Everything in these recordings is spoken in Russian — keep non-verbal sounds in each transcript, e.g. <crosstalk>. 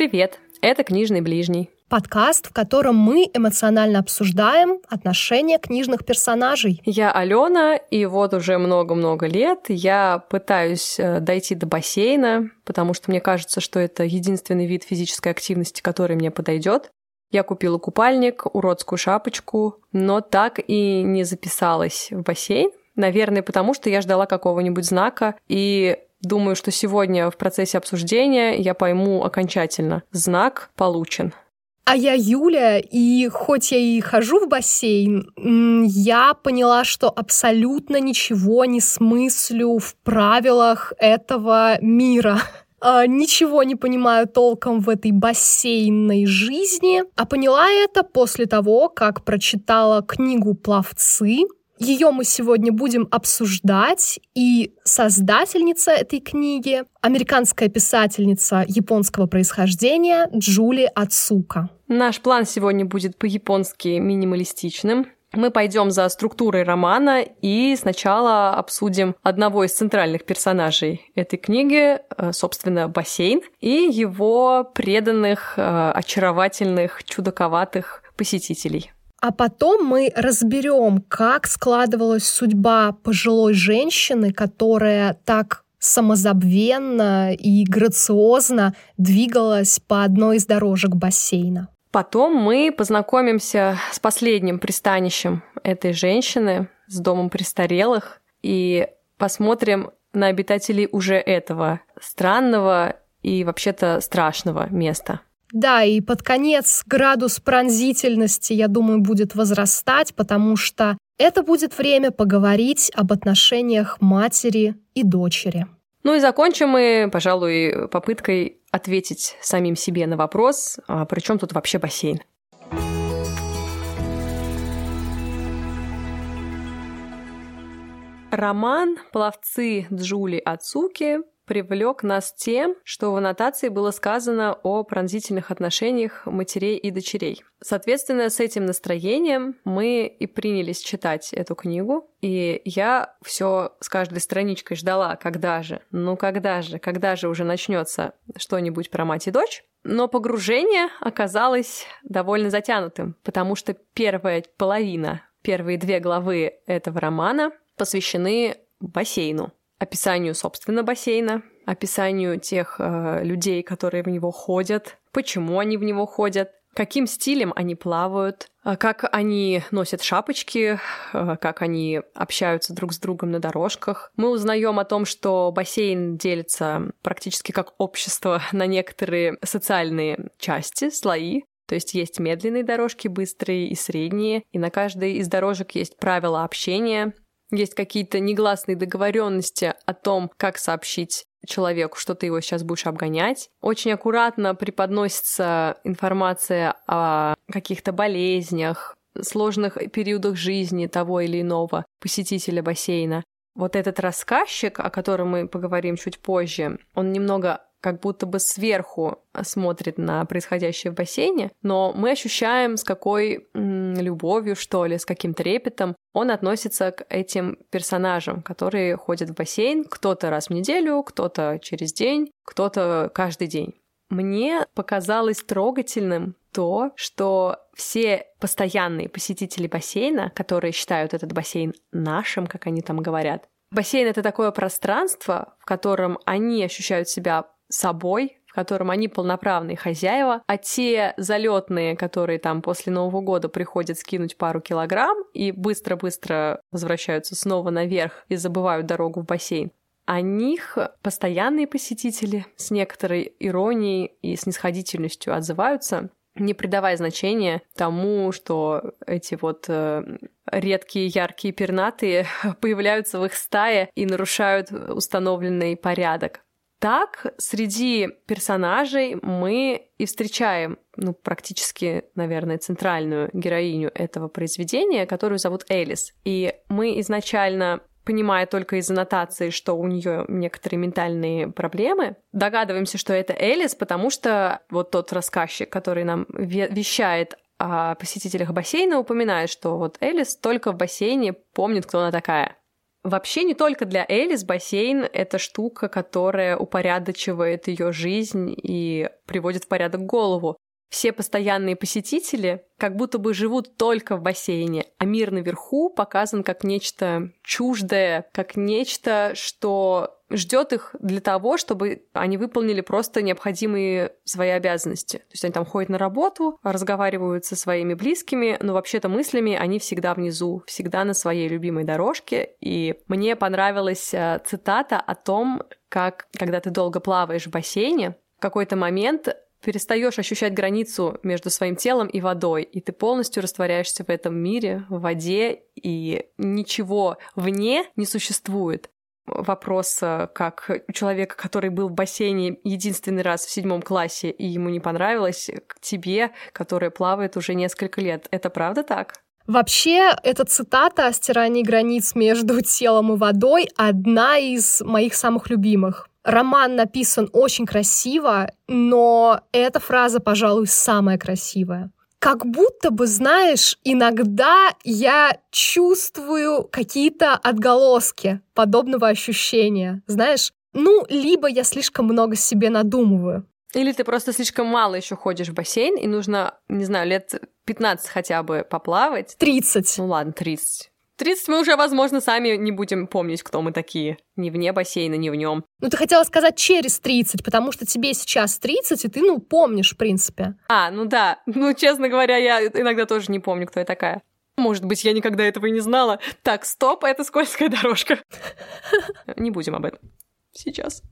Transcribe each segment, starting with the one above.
Привет, это «Книжный ближний». Подкаст, в котором мы эмоционально обсуждаем отношения книжных персонажей. Я Алена, и вот уже много-много лет я пытаюсь э, дойти до бассейна, потому что мне кажется, что это единственный вид физической активности, который мне подойдет. Я купила купальник, уродскую шапочку, но так и не записалась в бассейн. Наверное, потому что я ждала какого-нибудь знака, и думаю, что сегодня в процессе обсуждения я пойму окончательно. Знак получен. А я Юля, и хоть я и хожу в бассейн, я поняла, что абсолютно ничего не смыслю в правилах этого мира. А, ничего не понимаю толком в этой бассейнной жизни, а поняла это после того, как прочитала книгу «Пловцы», ее мы сегодня будем обсуждать, и создательница этой книги — американская писательница японского происхождения Джули Ацука. Наш план сегодня будет по-японски минималистичным. Мы пойдем за структурой романа и сначала обсудим одного из центральных персонажей этой книги, э, собственно, бассейн, и его преданных, э, очаровательных, чудаковатых посетителей. А потом мы разберем, как складывалась судьба пожилой женщины, которая так самозабвенно и грациозно двигалась по одной из дорожек бассейна. Потом мы познакомимся с последним пристанищем этой женщины, с домом престарелых, и посмотрим на обитателей уже этого странного и вообще-то страшного места. Да, и под конец градус пронзительности, я думаю, будет возрастать, потому что это будет время поговорить об отношениях матери и дочери. Ну и закончим мы, пожалуй, попыткой ответить самим себе на вопрос, а при чем тут вообще бассейн? Роман «Пловцы Джули Ацуки» привлек нас тем, что в аннотации было сказано о пронзительных отношениях матерей и дочерей. Соответственно, с этим настроением мы и принялись читать эту книгу, и я все с каждой страничкой ждала, когда же, ну когда же, когда же уже начнется что-нибудь про мать и дочь. Но погружение оказалось довольно затянутым, потому что первая половина, первые две главы этого романа посвящены бассейну описанию, собственно, бассейна, описанию тех э, людей, которые в него ходят, почему они в него ходят, каким стилем они плавают, э, как они носят шапочки, э, как они общаются друг с другом на дорожках. Мы узнаем о том, что бассейн делится практически как общество <laughs> на некоторые социальные части, слои. То есть есть медленные дорожки, быстрые и средние, и на каждой из дорожек есть правила общения, есть какие-то негласные договоренности о том, как сообщить человеку, что ты его сейчас будешь обгонять. Очень аккуратно преподносится информация о каких-то болезнях, сложных периодах жизни того или иного посетителя бассейна. Вот этот рассказчик, о котором мы поговорим чуть позже, он немного как будто бы сверху смотрит на происходящее в бассейне, но мы ощущаем, с какой м, любовью, что ли, с каким трепетом он относится к этим персонажам, которые ходят в бассейн, кто-то раз в неделю, кто-то через день, кто-то каждый день. Мне показалось трогательным то, что все постоянные посетители бассейна, которые считают этот бассейн нашим, как они там говорят, бассейн — это такое пространство, в котором они ощущают себя собой, в котором они полноправные хозяева, а те залетные, которые там после Нового года приходят скинуть пару килограмм и быстро-быстро возвращаются снова наверх и забывают дорогу в бассейн, о них постоянные посетители с некоторой иронией и снисходительностью отзываются, не придавая значения тому, что эти вот э, редкие яркие пернатые <laughs> появляются в их стае и нарушают установленный порядок. Так, среди персонажей мы и встречаем, ну, практически, наверное, центральную героиню этого произведения, которую зовут Элис. И мы изначально понимая только из аннотации, что у нее некоторые ментальные проблемы, догадываемся, что это Элис, потому что вот тот рассказчик, который нам вещает о посетителях бассейна, упоминает, что вот Элис только в бассейне помнит, кто она такая. Вообще не только для Элис бассейн — это штука, которая упорядочивает ее жизнь и приводит в порядок голову. Все постоянные посетители как будто бы живут только в бассейне, а мир наверху показан как нечто чуждое, как нечто, что ждет их для того, чтобы они выполнили просто необходимые свои обязанности. То есть они там ходят на работу, разговаривают со своими близкими, но вообще-то мыслями они всегда внизу, всегда на своей любимой дорожке. И мне понравилась э, цитата о том, как, когда ты долго плаваешь в бассейне, в какой-то момент перестаешь ощущать границу между своим телом и водой, и ты полностью растворяешься в этом мире, в воде, и ничего вне не существует. Вопрос, э, как у человека, который был в бассейне единственный раз в седьмом классе, и ему не понравилось, к тебе, которая плавает уже несколько лет. Это правда так? Вообще, эта цитата о стирании границ между <laughs> телом и водой одна из моих самых любимых. Роман написан очень красиво, но эта фраза, пожалуй, самая красивая. Как будто бы, знаешь, иногда я чувствую какие-то отголоски подобного ощущения. Знаешь, ну, либо я слишком много себе надумываю. Или ты просто слишком мало еще ходишь в бассейн, и нужно, не знаю, лет 15 хотя бы поплавать. 30. Ну ладно, 30. 30 мы уже, возможно, сами не будем помнить, кто мы такие. Ни вне бассейна, ни в нем. Ну, ты хотела сказать через 30, потому что тебе сейчас 30, и ты, ну, помнишь, в принципе. А, ну да. Ну, честно говоря, я иногда тоже не помню, кто я такая. Может быть, я никогда этого и не знала. Так, стоп, это скользкая дорожка. <laughs> Не будем об этом. Сейчас.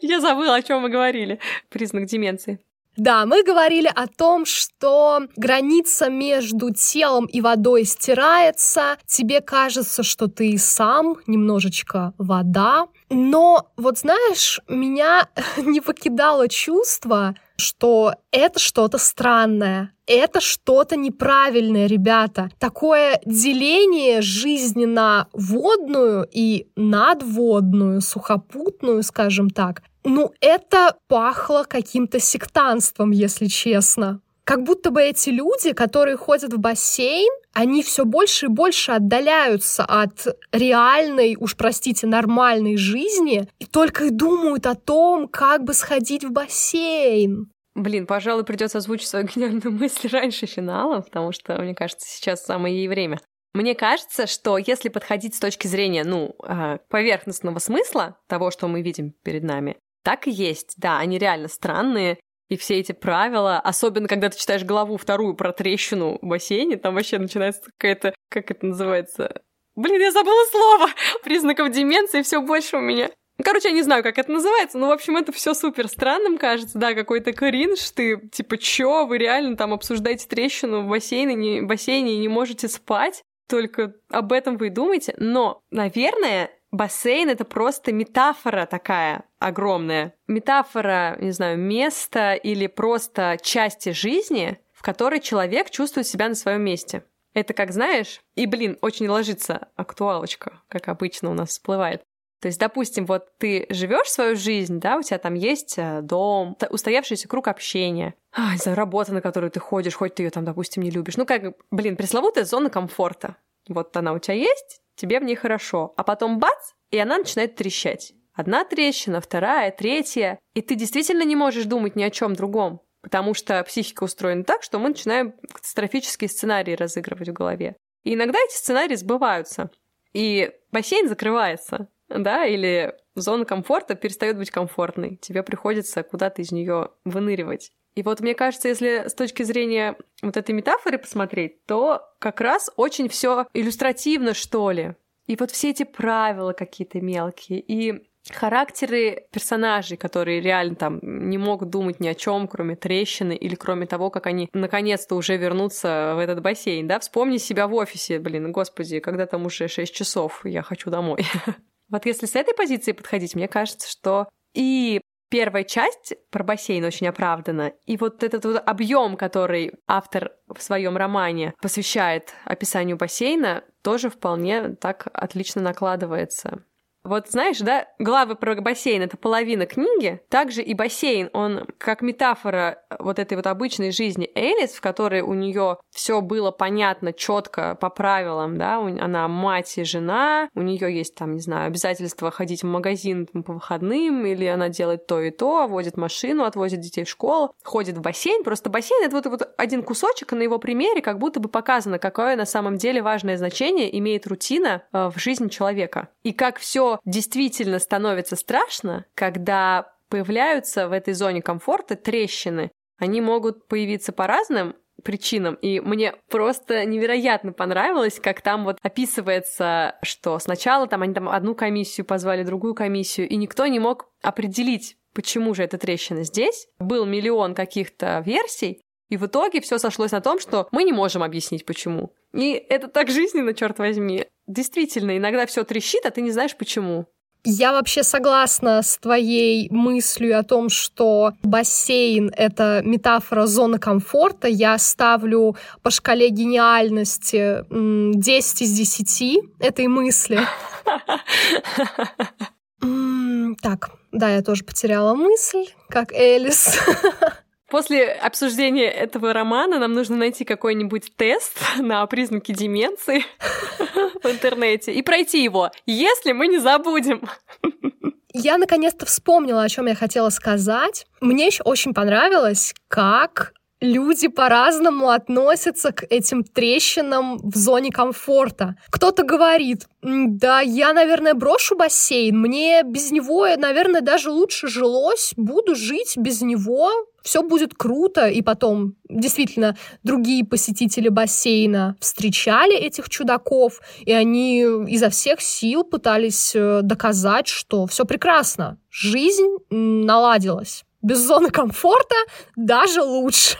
Я забыла, о чем мы говорили. Признак деменции. Да, мы говорили о том, что граница между телом и водой стирается, тебе кажется, что ты и сам немножечко вода, но вот знаешь, меня <laughs> не покидало чувство, что это что-то странное, это что-то неправильное, ребята. Такое деление жизни на водную и надводную, сухопутную, скажем так, ну, это пахло каким-то сектанством, если честно. Как будто бы эти люди, которые ходят в бассейн, они все больше и больше отдаляются от реальной, уж простите, нормальной жизни и только и думают о том, как бы сходить в бассейн. Блин, пожалуй, придется озвучить свою <laughs> гениальную мысль раньше финала, потому что, мне кажется, сейчас самое ей время. Мне кажется, что если подходить с точки зрения, ну, а, поверхностного смысла того, что мы видим перед нами, так и есть, да, они реально странные. И все эти правила, особенно когда ты читаешь главу вторую про трещину в бассейне, там вообще начинается какая-то, как это называется? Блин, я забыла слово! <laughs> Признаков деменции все больше у меня. Короче, я не знаю, как это называется, но, в общем, это все супер странным кажется, да, какой-то кринж, ты, типа, чё, вы реально там обсуждаете трещину в бассейне, не, бассейне и не можете спать? Только об этом вы думаете, но, наверное, бассейн — это просто метафора такая огромная. Метафора, не знаю, места или просто части жизни, в которой человек чувствует себя на своем месте. Это как знаешь, и, блин, очень ложится актуалочка, как обычно у нас всплывает. То есть, допустим, вот ты живешь свою жизнь, да, у тебя там есть э, дом, устоявшийся круг общения, а, за работа, на которую ты ходишь, хоть ты ее там, допустим, не любишь. Ну, как, блин, пресловутая зона комфорта. Вот она у тебя есть, тебе в ней хорошо. А потом бац, и она начинает трещать. Одна трещина, вторая, третья. И ты действительно не можешь думать ни о чем другом. Потому что психика устроена так, что мы начинаем катастрофические сценарии разыгрывать в голове. И иногда эти сценарии сбываются. И бассейн закрывается, да, или зона комфорта перестает быть комфортной. Тебе приходится куда-то из нее выныривать. И вот мне кажется, если с точки зрения вот этой метафоры посмотреть, то как раз очень все иллюстративно, что ли. И вот все эти правила какие-то мелкие, и характеры персонажей, которые реально там не могут думать ни о чем, кроме трещины или кроме того, как они наконец-то уже вернутся в этот бассейн, да, вспомни себя в офисе, блин, господи, когда там уже 6 часов, я хочу домой. <laughs> Вот если с этой позиции подходить, мне кажется, что и первая часть про бассейн очень оправдана. И вот этот вот объем, который автор в своем романе посвящает описанию бассейна, тоже вполне так отлично накладывается. Вот знаешь, да, главы про бассейн — это половина книги, также и бассейн, он как метафора вот этой вот обычной жизни Элис, в которой у нее все было понятно, четко, по правилам, да, она мать и жена, у нее есть там, не знаю, обязательство ходить в магазин по выходным, или она делает то и то, водит машину, отвозит детей в школу, ходит в бассейн. Просто бассейн — это вот, вот один кусочек, на его примере как будто бы показано, какое на самом деле важное значение имеет рутина э, в жизни человека. И как все действительно становится страшно, когда появляются в этой зоне комфорта трещины. Они могут появиться по разным причинам. И мне просто невероятно понравилось, как там вот описывается, что сначала там они там одну комиссию позвали, другую комиссию, и никто не мог определить, почему же эта трещина здесь. Был миллион каких-то версий, и в итоге все сошлось на том, что мы не можем объяснить, почему. И это так жизненно, черт возьми. Действительно, иногда все трещит, а ты не знаешь, почему. Я вообще согласна с твоей мыслью о том, что бассейн — это метафора зоны комфорта. Я ставлю по шкале гениальности 10 из 10 этой мысли. <laughs> Так, да, я тоже потеряла мысль, как Элис. <laughs> После обсуждения этого романа нам нужно найти какой-нибудь тест <laughs> на признаки деменции <laughs> в интернете и пройти его, если мы не забудем. Я наконец-то вспомнила, о чем я хотела сказать. Мне еще очень понравилось, как люди по-разному относятся к этим трещинам в зоне комфорта. Кто-то говорит, да, я, наверное, брошу бассейн, мне без него, наверное, даже лучше жилось, буду жить без него, все будет круто, и потом действительно другие посетители бассейна встречали этих чудаков, и они изо всех сил пытались э, доказать, что все прекрасно, жизнь наладилась без зоны комфорта даже лучше.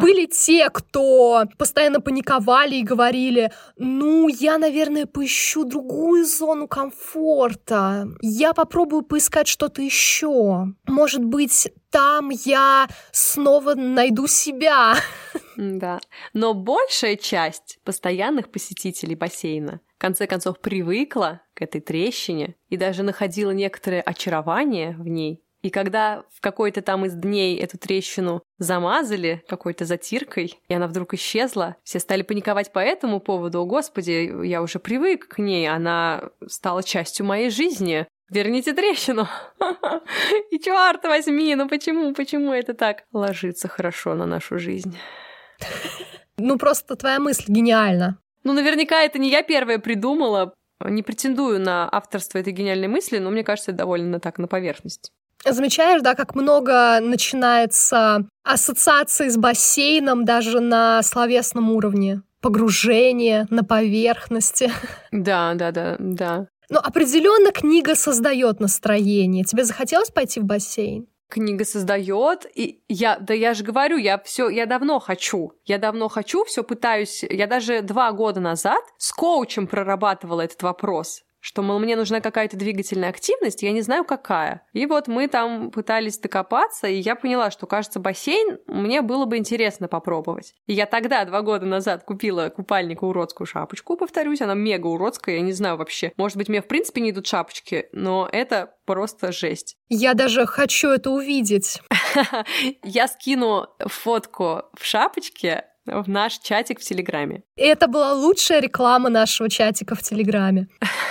Были те, кто постоянно паниковали и говорили, ну, я, наверное, поищу другую зону комфорта. Я попробую поискать что-то еще. Может быть, там я снова найду себя. Да. Но большая часть постоянных посетителей бассейна в конце концов привыкла к этой трещине и даже находила некоторое очарование в ней и когда в какой-то там из дней эту трещину замазали какой-то затиркой, и она вдруг исчезла, все стали паниковать по этому поводу. О, Господи, я уже привык к ней, она стала частью моей жизни. Верните трещину. <laughs> И черт возьми, ну почему, почему это так ложится хорошо на нашу жизнь? Ну просто твоя мысль гениальна. Ну наверняка это не я первая придумала. Не претендую на авторство этой гениальной мысли, но мне кажется, это довольно так на поверхность. Замечаешь, да, как много начинается ассоциаций с бассейном даже на словесном уровне? Погружение на поверхности. Да, да, да, да. Но определенно книга создает настроение. Тебе захотелось пойти в бассейн? книга создает, и я, да я же говорю, я все, я давно хочу, я давно хочу, все пытаюсь, я даже два года назад с коучем прорабатывала этот вопрос что, мол, мне нужна какая-то двигательная активность, я не знаю, какая. И вот мы там пытались докопаться, и я поняла, что, кажется, бассейн мне было бы интересно попробовать. И я тогда, два года назад, купила купальнику уродскую шапочку, повторюсь, она мега уродская, я не знаю вообще. Может быть, мне в принципе не идут шапочки, но это просто жесть. Я даже хочу это увидеть. <laughs> Я скину фотку в шапочке, в наш чатик в Телеграме. это была лучшая реклама нашего чатика в Телеграме.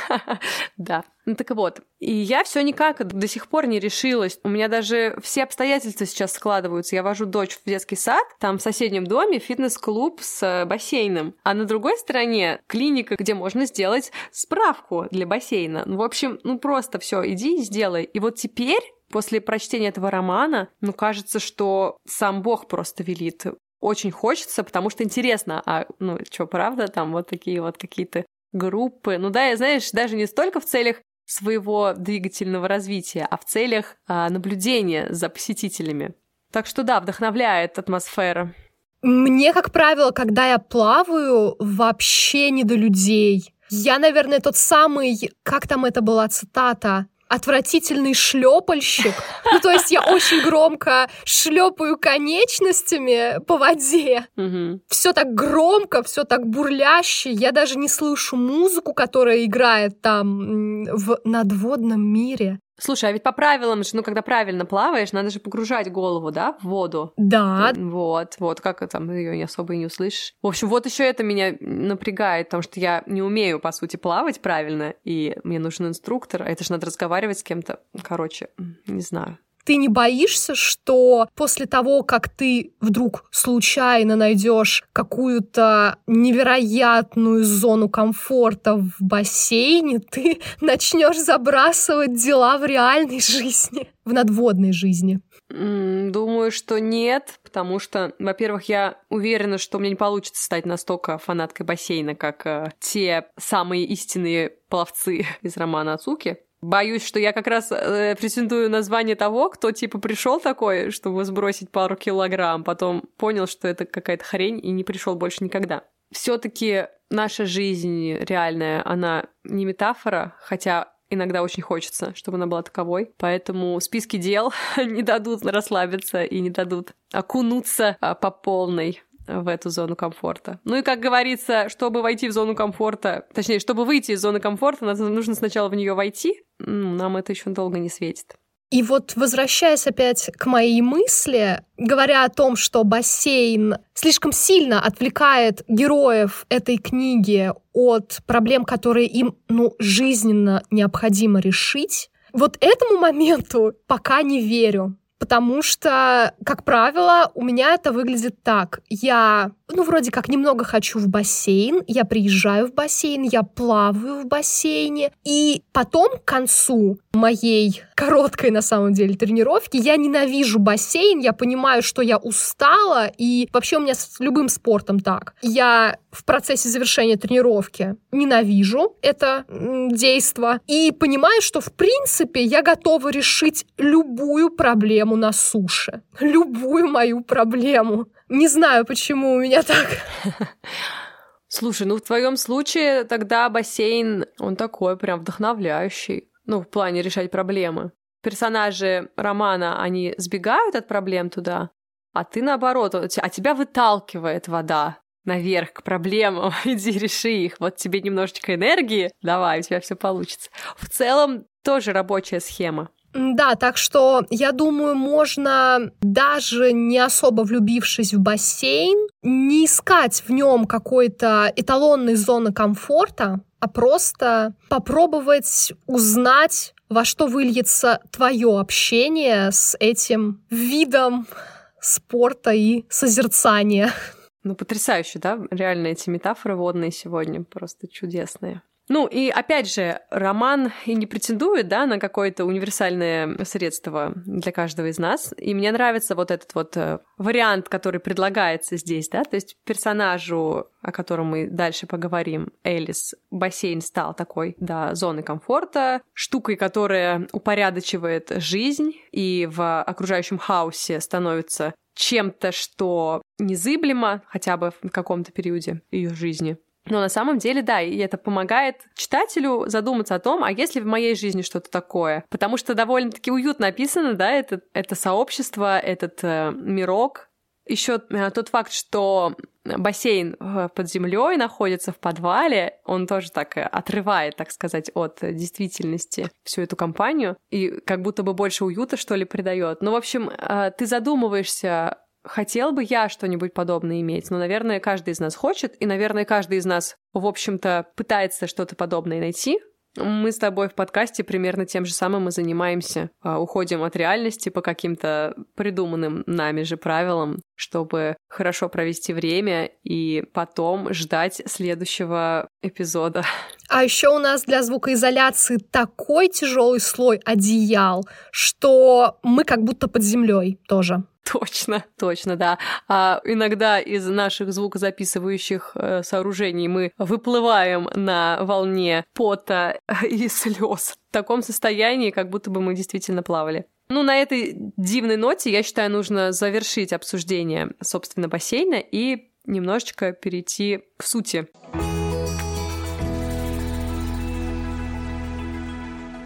<laughs> Да. Ну так вот, и я все никак до сих пор не решилась. У меня даже все обстоятельства сейчас складываются. Я вожу дочь в детский сад, там в соседнем доме фитнес-клуб с э, бассейном, а на другой стороне клиника, где можно сделать справку для бассейна. Ну, в общем, ну просто все, иди и сделай. И вот теперь после прочтения этого романа, ну, кажется, что сам Бог просто велит очень хочется, потому что интересно, а, ну, что, правда, там вот такие вот какие-то группы. Ну да, знаешь, даже не столько в целях своего двигательного развития, а в целях а, наблюдения за посетителями. Так что да, вдохновляет атмосфера. Мне, как правило, когда я плаваю, вообще не до людей. Я, наверное, тот самый, как там это была цитата, отвратительный шлепальщик. Ну, то есть я очень громко шлепаю конечностями по воде. Все так громко, все так бурляще. Я даже не слышу музыку, которая играет там в надводном мире. Слушай, а ведь по правилам же, ну, когда правильно плаваешь, надо же погружать голову, да, в воду. Да, Вот, вот, как там ее не особо и не услышишь. В общем, вот еще это меня напрягает, потому что я не умею, по сути, плавать правильно, и мне нужен инструктор, а это же надо разговаривать с кем-то. Короче, не знаю. Ты не боишься, что после того, как ты вдруг случайно найдешь какую-то невероятную зону комфорта в бассейне, ты <laughs> начнешь забрасывать дела в реальной жизни, в надводной жизни. Думаю, что нет, потому что, во-первых, я уверена, что меня не получится стать настолько фанаткой бассейна, как э, те самые истинные пловцы <laughs> из романа Ацуки. Боюсь, что я как раз э, претендую на звание того, кто типа пришел такой, чтобы сбросить пару килограмм, потом понял, что это какая-то хрень и не пришел больше никогда. Все-таки наша жизнь реальная, она не метафора, хотя иногда очень хочется, чтобы она была таковой. Поэтому списки дел <laughs> не дадут расслабиться и не дадут окунуться а, по полной в эту зону комфорта. Ну и, как говорится, чтобы войти в зону комфорта, точнее, чтобы выйти из зоны комфорта, нужно сначала в нее войти. М, Нам это еще долго не светит. И вот возвращаясь опять к моей мысли, говоря о том, что бассейн слишком сильно отвлекает героев этой книги от проблем, которые им, ну, жизненно необходимо решить, вот этому моменту пока не верю. Потому что, как правило, у меня это выглядит так. Я, ну, вроде как немного хочу в бассейн, я приезжаю в бассейн, я плаваю в бассейне, и потом к концу моей короткой, на самом деле, тренировки я ненавижу бассейн, я понимаю, что я устала, и вообще у меня с любым спортом так. Я в процессе завершения тренировки ненавижу это действо и понимаю, что в принципе я готова решить любую проблему на суше. Любую мою проблему. Не знаю, почему у меня так. <laughs> Слушай, ну в твоем случае тогда бассейн, он такой прям вдохновляющий. Ну, в плане решать проблемы. Персонажи романа, они сбегают от проблем туда, а ты наоборот, а тебя выталкивает вода наверх к проблемам, <laughs> иди реши их. Вот тебе немножечко энергии, давай, у тебя все получится. В целом тоже рабочая схема. Да, так что я думаю, можно даже не особо влюбившись в бассейн, не искать в нем какой-то эталонной зоны комфорта, а просто попробовать узнать, во что выльется твое общение с этим видом спорта и созерцания. Ну, потрясающе, да? Реально эти метафоры водные сегодня просто чудесные. Ну и опять же, роман и не претендует, да, на какое-то универсальное средство для каждого из нас. И мне нравится вот этот вот э, вариант, который предлагается здесь, да, то есть персонажу, о котором мы дальше поговорим, Элис, бассейн стал такой, да, зоной комфорта, штукой, которая упорядочивает жизнь и в окружающем хаосе становится чем-то, что незыблемо, хотя бы в каком-то периоде ее жизни. Но на самом деле, да, и это помогает читателю задуматься о том, а есть ли в моей жизни что-то такое. Потому что довольно-таки уютно написано, да, это, это сообщество, этот э, мирок. Еще э, тот факт, что бассейн э, под землей находится в подвале, он тоже так э, отрывает, так сказать, от действительности всю эту компанию и как будто бы больше уюта, что ли, придает. Ну, в общем, э, ты задумываешься Хотел бы я что-нибудь подобное иметь, но, наверное, каждый из нас хочет, и, наверное, каждый из нас, в общем-то, пытается что-то подобное найти. Мы с тобой в подкасте примерно тем же самым и занимаемся. А, Уходим от реальности по каким-то придуманным нами же правилам, чтобы хорошо провести время и потом ждать следующего эпизода. А еще у нас для звукоизоляции такой тяжелый слой одеял, что мы как будто под землей тоже. Точно, точно, да. А иногда из наших звукозаписывающих э, сооружений мы выплываем на волне пота и слез. В таком состоянии, как будто бы мы действительно плавали. Ну, на этой дивной ноте, я считаю, нужно завершить обсуждение, собственно, бассейна и немножечко перейти к сути.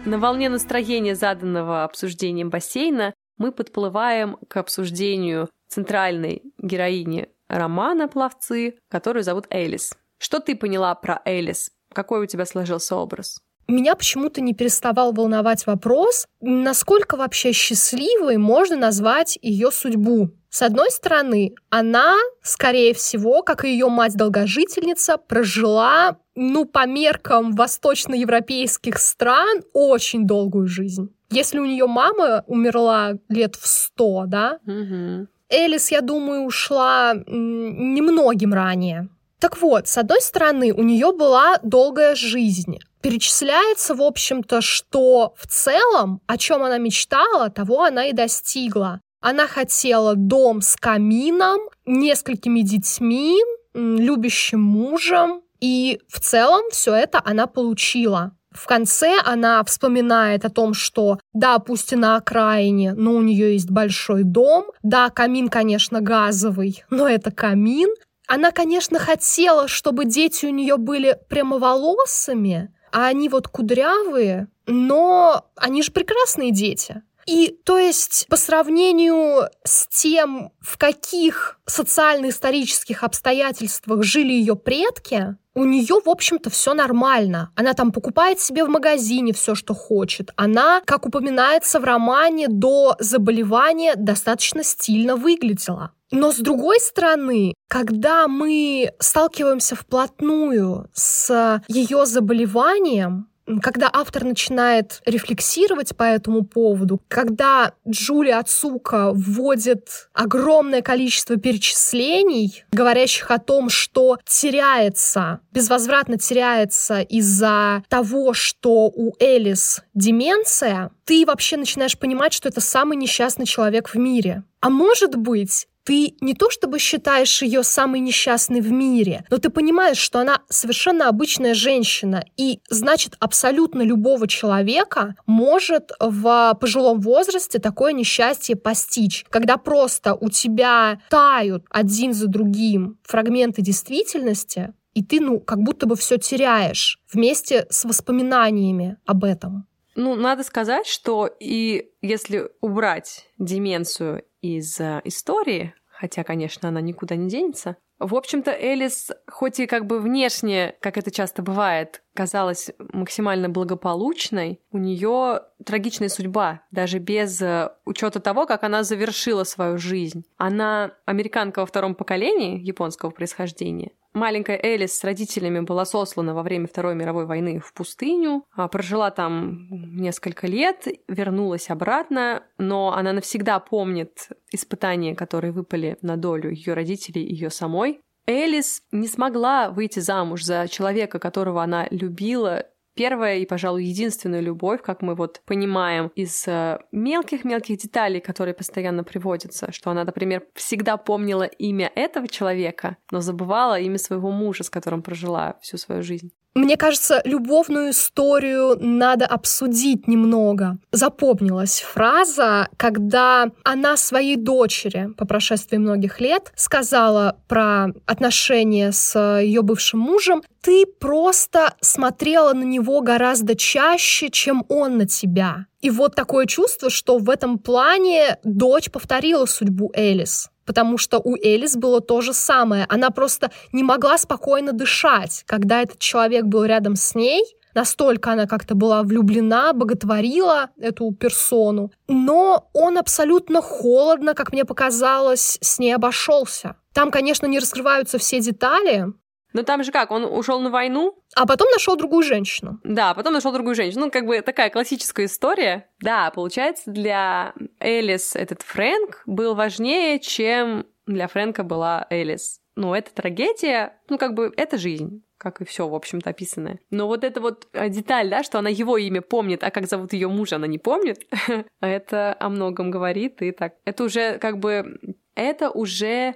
На волне настроения, заданного обсуждением бассейна, мы подплываем к обсуждению центральной героини романа «Пловцы», которую зовут Элис. Что ты поняла про Элис? Какой у тебя сложился образ? Меня почему-то не переставал волновать вопрос, насколько вообще счастливой можно назвать ее судьбу. С одной стороны, она, скорее всего, как и ее мать-долгожительница, прожила, ну, по меркам восточноевропейских стран, очень долгую жизнь. Если у нее мама умерла лет в сто, да, Угу. Элис, я думаю, ушла немногим ранее. Так вот, с одной стороны, у нее была долгая жизнь. Перечисляется, в общем-то, что в целом, о чем она мечтала, того она и достигла. Она хотела дом с камином, несколькими детьми, любящим мужем, и в целом все это она получила. В конце она вспоминает о том, что да, пусть и на окраине, но у нее есть большой дом. Да, камин, конечно, газовый, <laughs> но это камин. Она, конечно, хотела, чтобы дети у нее были прямоволосыми, а они вот кудрявые, но они же прекрасные дети. И то есть по сравнению с тем, в каких социально-исторических обстоятельствах жили ее предки, у нее, в общем-то, все нормально. Она там покупает себе в магазине все, что хочет. Она, как упоминается в романе, до заболевания достаточно стильно выглядела. Но с другой стороны, когда мы сталкиваемся вплотную с ее заболеванием, когда автор начинает рефлексировать по этому поводу, когда Джулия Ацука вводит огромное количество перечислений, говорящих о том, что теряется, безвозвратно теряется из-за того, что у Элис деменция, ты вообще начинаешь понимать, что это самый несчастный человек в мире. А может быть, ты не то чтобы считаешь ее самой несчастной в мире, но ты понимаешь, что она совершенно обычная женщина, и значит абсолютно любого человека может в пожилом возрасте такое несчастье постичь, когда просто у тебя тают один за другим фрагменты действительности, и ты, ну, как будто бы все теряешь вместе с воспоминаниями об этом. Ну, надо сказать, что и если убрать деменцию из э, истории, хотя, конечно, она никуда не денется, в общем-то, Элис, хоть и как бы внешне, как это часто бывает, казалась максимально благополучной, у нее трагичная судьба, даже без э, учета того, как она завершила свою жизнь. Она американка во втором поколении японского происхождения. Маленькая Элис с родителями была сослана во время Второй мировой войны в пустыню, а, прожила там несколько лет, вернулась обратно, но она навсегда помнит испытания, которые выпали на долю ее родителей и ее самой. Элис не смогла выйти замуж за человека, которого она любила, первая и, пожалуй, единственная любовь, как мы вот понимаем из э, мелких-мелких деталей, которые постоянно приводятся, что она, например, всегда помнила имя этого человека, но забывала имя своего мужа, с которым прожила всю свою жизнь. Мне кажется, любовную историю надо обсудить немного. Запомнилась фраза, когда она своей дочери по прошествии многих лет сказала про отношения с ее бывшим мужем. Ты просто смотрела на него гораздо чаще, чем он на тебя. И вот такое чувство, что в этом плане дочь повторила судьбу Элис потому что у Элис было то же самое. Она просто не могла спокойно дышать, когда этот человек был рядом с ней, Настолько она как-то была влюблена, боготворила эту персону. Но он абсолютно холодно, как мне показалось, с ней обошелся. Там, конечно, не раскрываются все детали, Но там же как, он ушел на войну, а потом нашел другую женщину. Да, потом нашел другую женщину. Ну, как бы такая классическая история. Да, получается, для Элис этот Фрэнк был важнее, чем для Фрэнка была Элис. Ну, это трагедия, ну, как бы, это жизнь как и все, в общем-то, описанное. Но вот эта вот э, деталь, да, что она его имя помнит, а как зовут ее мужа, она не помнит, <laughs> это о многом говорит, и так. Это уже как бы... Это уже...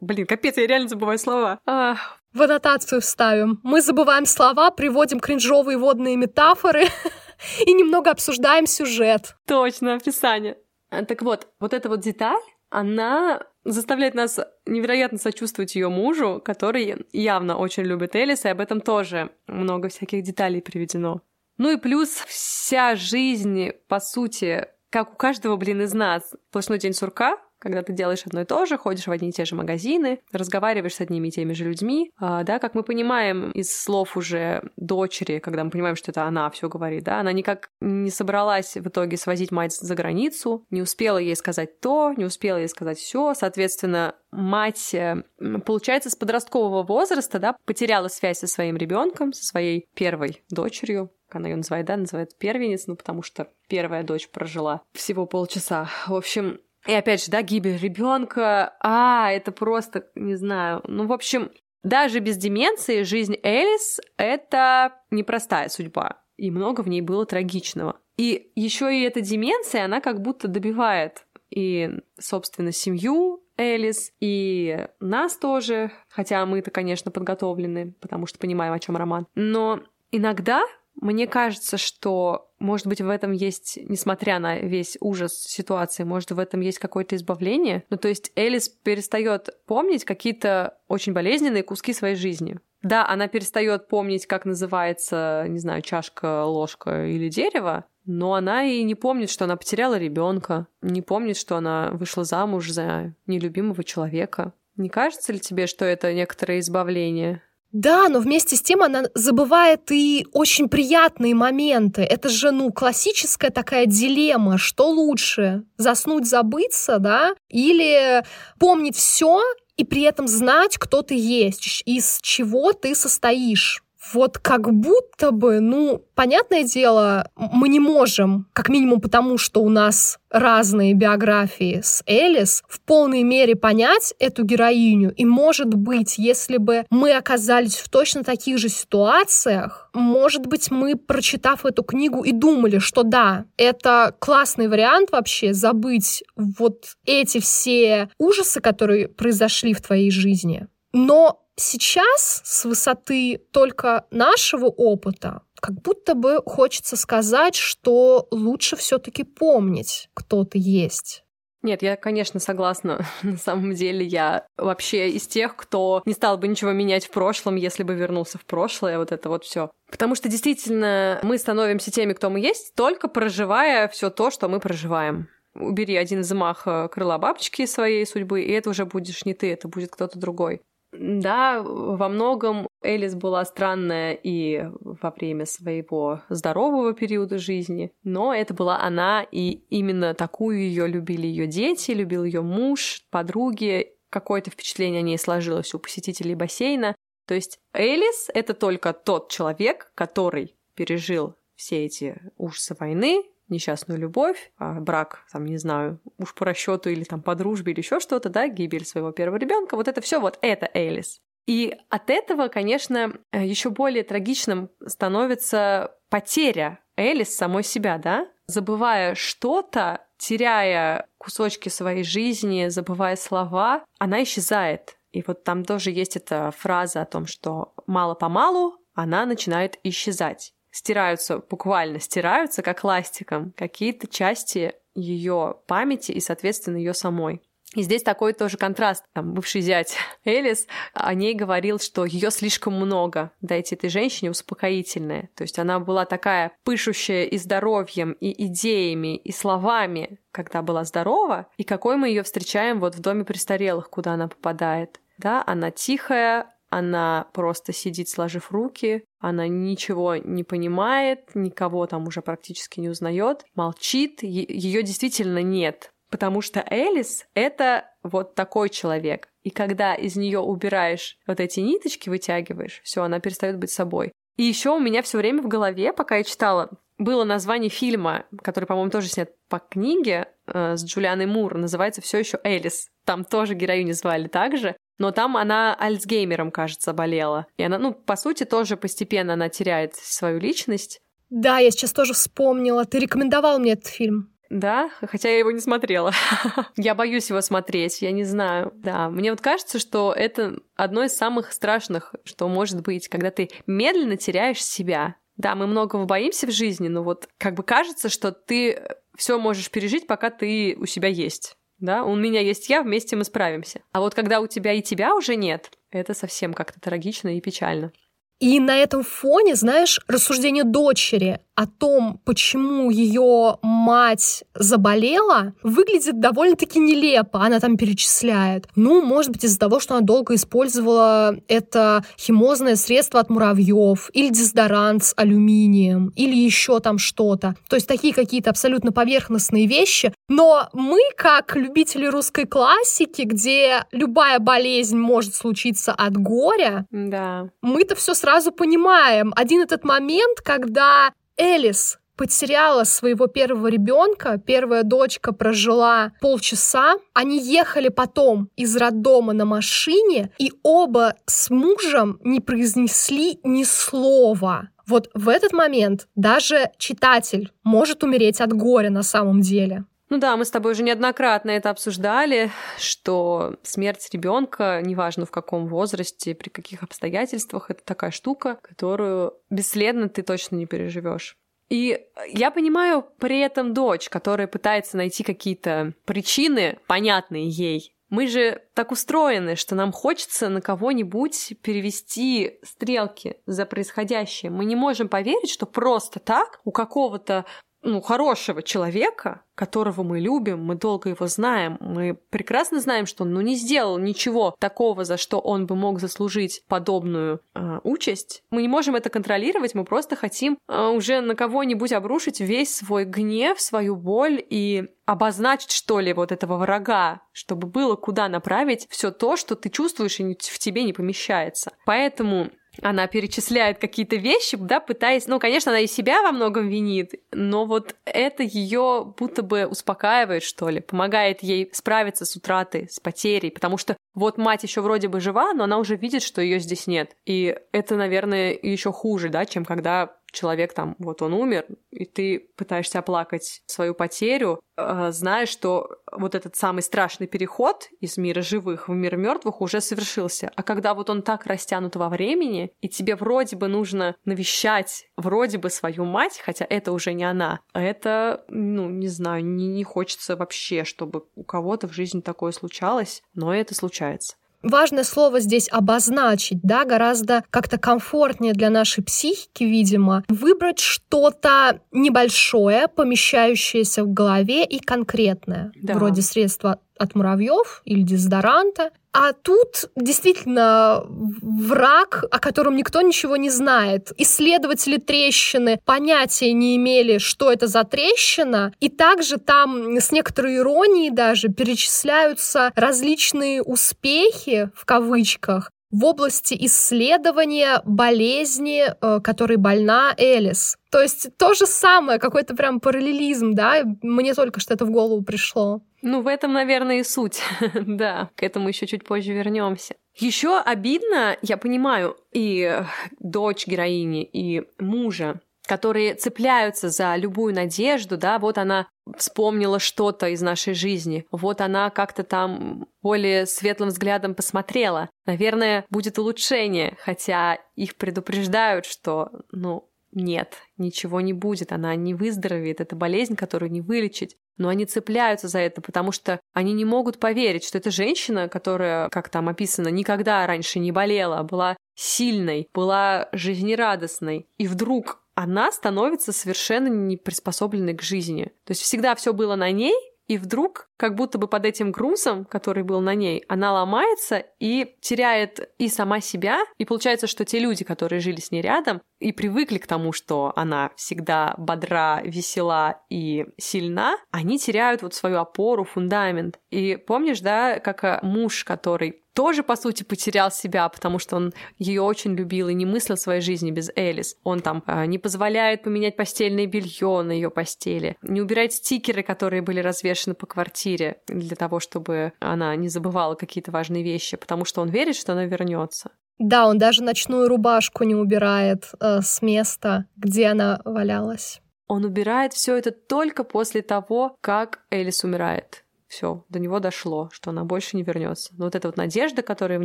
Блин, капец, я реально забываю слова. Ах, В аннотацию вставим. Мы забываем слова, приводим кринжовые водные метафоры <laughs> и немного обсуждаем сюжет. Точно, описание. А, Так вот, вот эта вот деталь, она заставляет нас невероятно сочувствовать ее мужу, который явно очень любит Элис, и об этом тоже много всяких деталей приведено. Ну и плюс вся жизнь, по сути, как у каждого, блин, из нас, сплошной день сурка, когда ты делаешь одно и то же, ходишь в одни и те же магазины, разговариваешь с одними и теми же людьми, а, да, как мы понимаем из слов уже дочери, когда мы понимаем, что это она все говорит, да, она никак не собралась в итоге свозить мать за границу, не успела ей сказать то, не успела ей сказать все, соответственно, мать, э, получается, с подросткового возраста, да, потеряла связь со своим ребенком, со своей первой дочерью, она ее называет, да, называет первенец, ну, потому что первая дочь прожила всего полчаса. В общем, и опять же, да, гибель ребенка. А, это просто, не знаю. Ну, в общем, даже без деменции жизнь Элис — это непростая судьба. И много в ней было трагичного. И еще и эта деменция, она как будто добивает и, собственно, семью Элис, и нас тоже, хотя мы-то, конечно, подготовлены, потому что понимаем, о чем роман. Но иногда мне кажется, что, может быть, в этом есть, несмотря на весь ужас ситуации, может, в этом есть какое-то избавление. Ну, то есть Элис перестает помнить какие-то очень болезненные куски своей жизни. Да, она перестает помнить, как называется, не знаю, чашка, ложка или дерево, но она и не помнит, что она потеряла ребенка, не помнит, что она вышла замуж за нелюбимого человека. Не кажется ли тебе, что это некоторое избавление? Да, но вместе с тем она забывает и очень приятные моменты. Это же, ну, классическая такая дилемма. Что лучше? Заснуть, забыться, да? Или помнить все и при этом знать, кто ты есть, из чего ты состоишь? Вот как будто бы, ну, понятное дело, мы не можем, как минимум потому, что у нас разные биографии с Элис, в полной мере понять эту героиню. И, может быть, если бы мы оказались в точно таких же ситуациях, может быть, мы, прочитав эту книгу, и думали, что да, это классный вариант вообще забыть вот эти все ужасы, которые произошли в твоей жизни. Но сейчас с высоты только нашего опыта как будто бы хочется сказать, что лучше все-таки помнить, кто ты есть. Нет, я, конечно, согласна. <laughs> На самом деле я вообще из тех, кто не стал бы ничего менять в прошлом, если бы вернулся в прошлое, вот это вот все. Потому что действительно мы становимся теми, кто мы есть, только проживая все то, что мы проживаем. Убери один замах э, крыла бабочки своей судьбы, и это уже будешь не ты, это будет кто-то другой. Да, во многом Элис была странная и во время своего здорового периода жизни, но это была она, и именно такую ее любили ее дети, любил ее муж, подруги. Какое-то впечатление о ней сложилось у посетителей бассейна. То есть Элис — это только тот человек, который пережил все эти ужасы войны, несчастную любовь, а брак, там, не знаю, уж по расчету или там по дружбе или еще что-то, да, гибель своего первого ребенка, вот это все, вот это Элис. И от этого, конечно, э, еще более трагичным становится потеря Элис самой себя, да? Забывая что-то, теряя кусочки своей жизни, забывая слова, она исчезает. И вот там тоже есть эта фраза о том, что мало-помалу она начинает исчезать стираются, буквально стираются, как ластиком, какие-то части ее памяти и, соответственно, ее самой. И здесь такой тоже контраст. Там, бывший зять Элис о ней говорил, что ее слишком много. Дайте этой женщине успокоительное. То есть она была такая пышущая и здоровьем, и идеями, и словами, когда была здорова, и какой мы ее встречаем вот в доме престарелых, куда она попадает. Да, она тихая, она просто сидит, сложив руки, она ничего не понимает, никого там уже практически не узнает, молчит, ее действительно нет. Потому что Элис — это вот такой человек. И когда из нее убираешь вот эти ниточки, вытягиваешь, все, она перестает быть собой. И еще у меня все время в голове, пока я читала, было название фильма, который, по-моему, тоже снят по книге э, с Джулианой Мур, называется все еще Элис. Там тоже героиню звали так же но там она Альцгеймером, кажется, болела. И она, ну, по сути, тоже постепенно она теряет свою личность. Да, я сейчас тоже вспомнила. Ты рекомендовал мне этот фильм. Да, хотя я его не смотрела. <laughs> я боюсь его смотреть, я не знаю. Да, мне вот кажется, что это одно из самых страшных, что может быть, когда ты медленно теряешь себя. Да, мы многого боимся в жизни, но вот как бы кажется, что ты все можешь пережить, пока ты у себя есть да, у меня есть я, вместе мы справимся. А вот когда у тебя и тебя уже нет, это совсем как-то трагично и печально. И на этом фоне, знаешь, рассуждение дочери о том, почему ее мать заболела, выглядит довольно-таки нелепо. Она там перечисляет. Ну, может быть, из-за того, что она долго использовала это химозное средство от муравьев, или дезодорант с алюминием, или еще там что-то. То есть такие какие-то абсолютно поверхностные вещи. Но мы, как любители русской классики, где любая болезнь может случиться от горя, да. мы-то все сразу понимаем. Один этот момент, когда Элис потеряла своего первого ребенка, первая дочка прожила полчаса, они ехали потом из роддома на машине, и оба с мужем не произнесли ни слова. Вот в этот момент даже читатель может умереть от горя на самом деле. Ну да, мы с тобой уже неоднократно это обсуждали, что смерть ребенка, неважно в каком возрасте, при каких обстоятельствах, это такая штука, которую бесследно ты точно не переживешь. И я понимаю при этом дочь, которая пытается найти какие-то причины, понятные ей. Мы же так устроены, что нам хочется на кого-нибудь перевести стрелки за происходящее. Мы не можем поверить, что просто так у какого-то ну, хорошего человека, которого мы любим, мы долго его знаем, мы прекрасно знаем, что он ну, не сделал ничего такого, за что он бы мог заслужить подобную э, участь. Мы не можем это контролировать, мы просто хотим э, уже на кого-нибудь обрушить весь свой гнев, свою боль и обозначить, что ли, вот этого врага, чтобы было куда направить все то, что ты чувствуешь и в тебе не помещается. Поэтому она перечисляет какие-то вещи, да, пытаясь, ну, конечно, она и себя во многом винит, но вот это ее будто бы успокаивает, что ли, помогает ей справиться с утратой, с потерей, потому что вот мать еще вроде бы жива, но она уже видит, что ее здесь нет. И это, наверное, еще хуже, да, чем когда человек там, вот он умер, и ты пытаешься оплакать свою потерю, э, зная, что вот этот самый страшный переход из мира живых в мир мертвых уже совершился. А когда вот он так растянут во времени, и тебе вроде бы нужно навещать вроде бы свою мать, хотя это уже не она, а это, ну, не знаю, не, не хочется вообще, чтобы у кого-то в жизни такое случалось, но это случается. Важное слово здесь обозначить, да, гораздо как-то комфортнее для нашей психики, видимо, выбрать что-то небольшое, помещающееся в голове и конкретное, да. вроде средства от муравьев или дезодоранта. А тут действительно враг, о котором никто ничего не знает. Исследователи трещины понятия не имели, что это за трещина. И также там с некоторой иронией даже перечисляются различные успехи, в кавычках, в области исследования болезни, э, которой больна Элис. То есть то же самое, какой-то прям параллелизм, да? Мне только что это в голову пришло. Ну, в этом, наверное, и суть. <laughs> да, к этому еще чуть позже вернемся. Еще обидно, я понимаю, и дочь героини, и мужа, которые цепляются за любую надежду, да, вот она вспомнила что-то из нашей жизни, вот она как-то там более светлым взглядом посмотрела. Наверное, будет улучшение, хотя их предупреждают, что, ну, нет, ничего не будет, она не выздоровеет, это болезнь, которую не вылечить но они цепляются за это, потому что они не могут поверить, что эта женщина, которая, как там описано, никогда раньше не болела, была сильной, была жизнерадостной, и вдруг она становится совершенно не приспособленной к жизни. То есть всегда все было на ней, и вдруг, как будто бы под этим грузом, который был на ней, она ломается и теряет и сама себя, и получается, что те люди, которые жили с ней рядом и привыкли к тому, что она всегда бодра, весела и сильна, они теряют вот свою опору, фундамент. И помнишь, да, как э, муж, который тоже, по сути, потерял себя, потому что он ее очень любил и не мыслил своей жизни без Элис. Он там э, не позволяет поменять постельное белье на ее постели, не убирает стикеры, которые были развешены по квартире для того, чтобы она не забывала какие-то важные вещи, потому что он верит, что она вернется. Да, он даже ночную рубашку не убирает э, с места, где она валялась. Он убирает все это только после того, как Элис умирает все, до него дошло, что она больше не вернется. Но вот эта вот надежда, которая в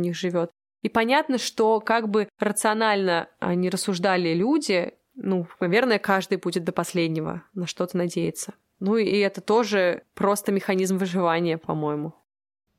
них живет. И понятно, что как бы рационально они рассуждали люди, ну, наверное, каждый будет до последнего на что-то надеяться. Ну и это тоже просто механизм выживания, по-моему.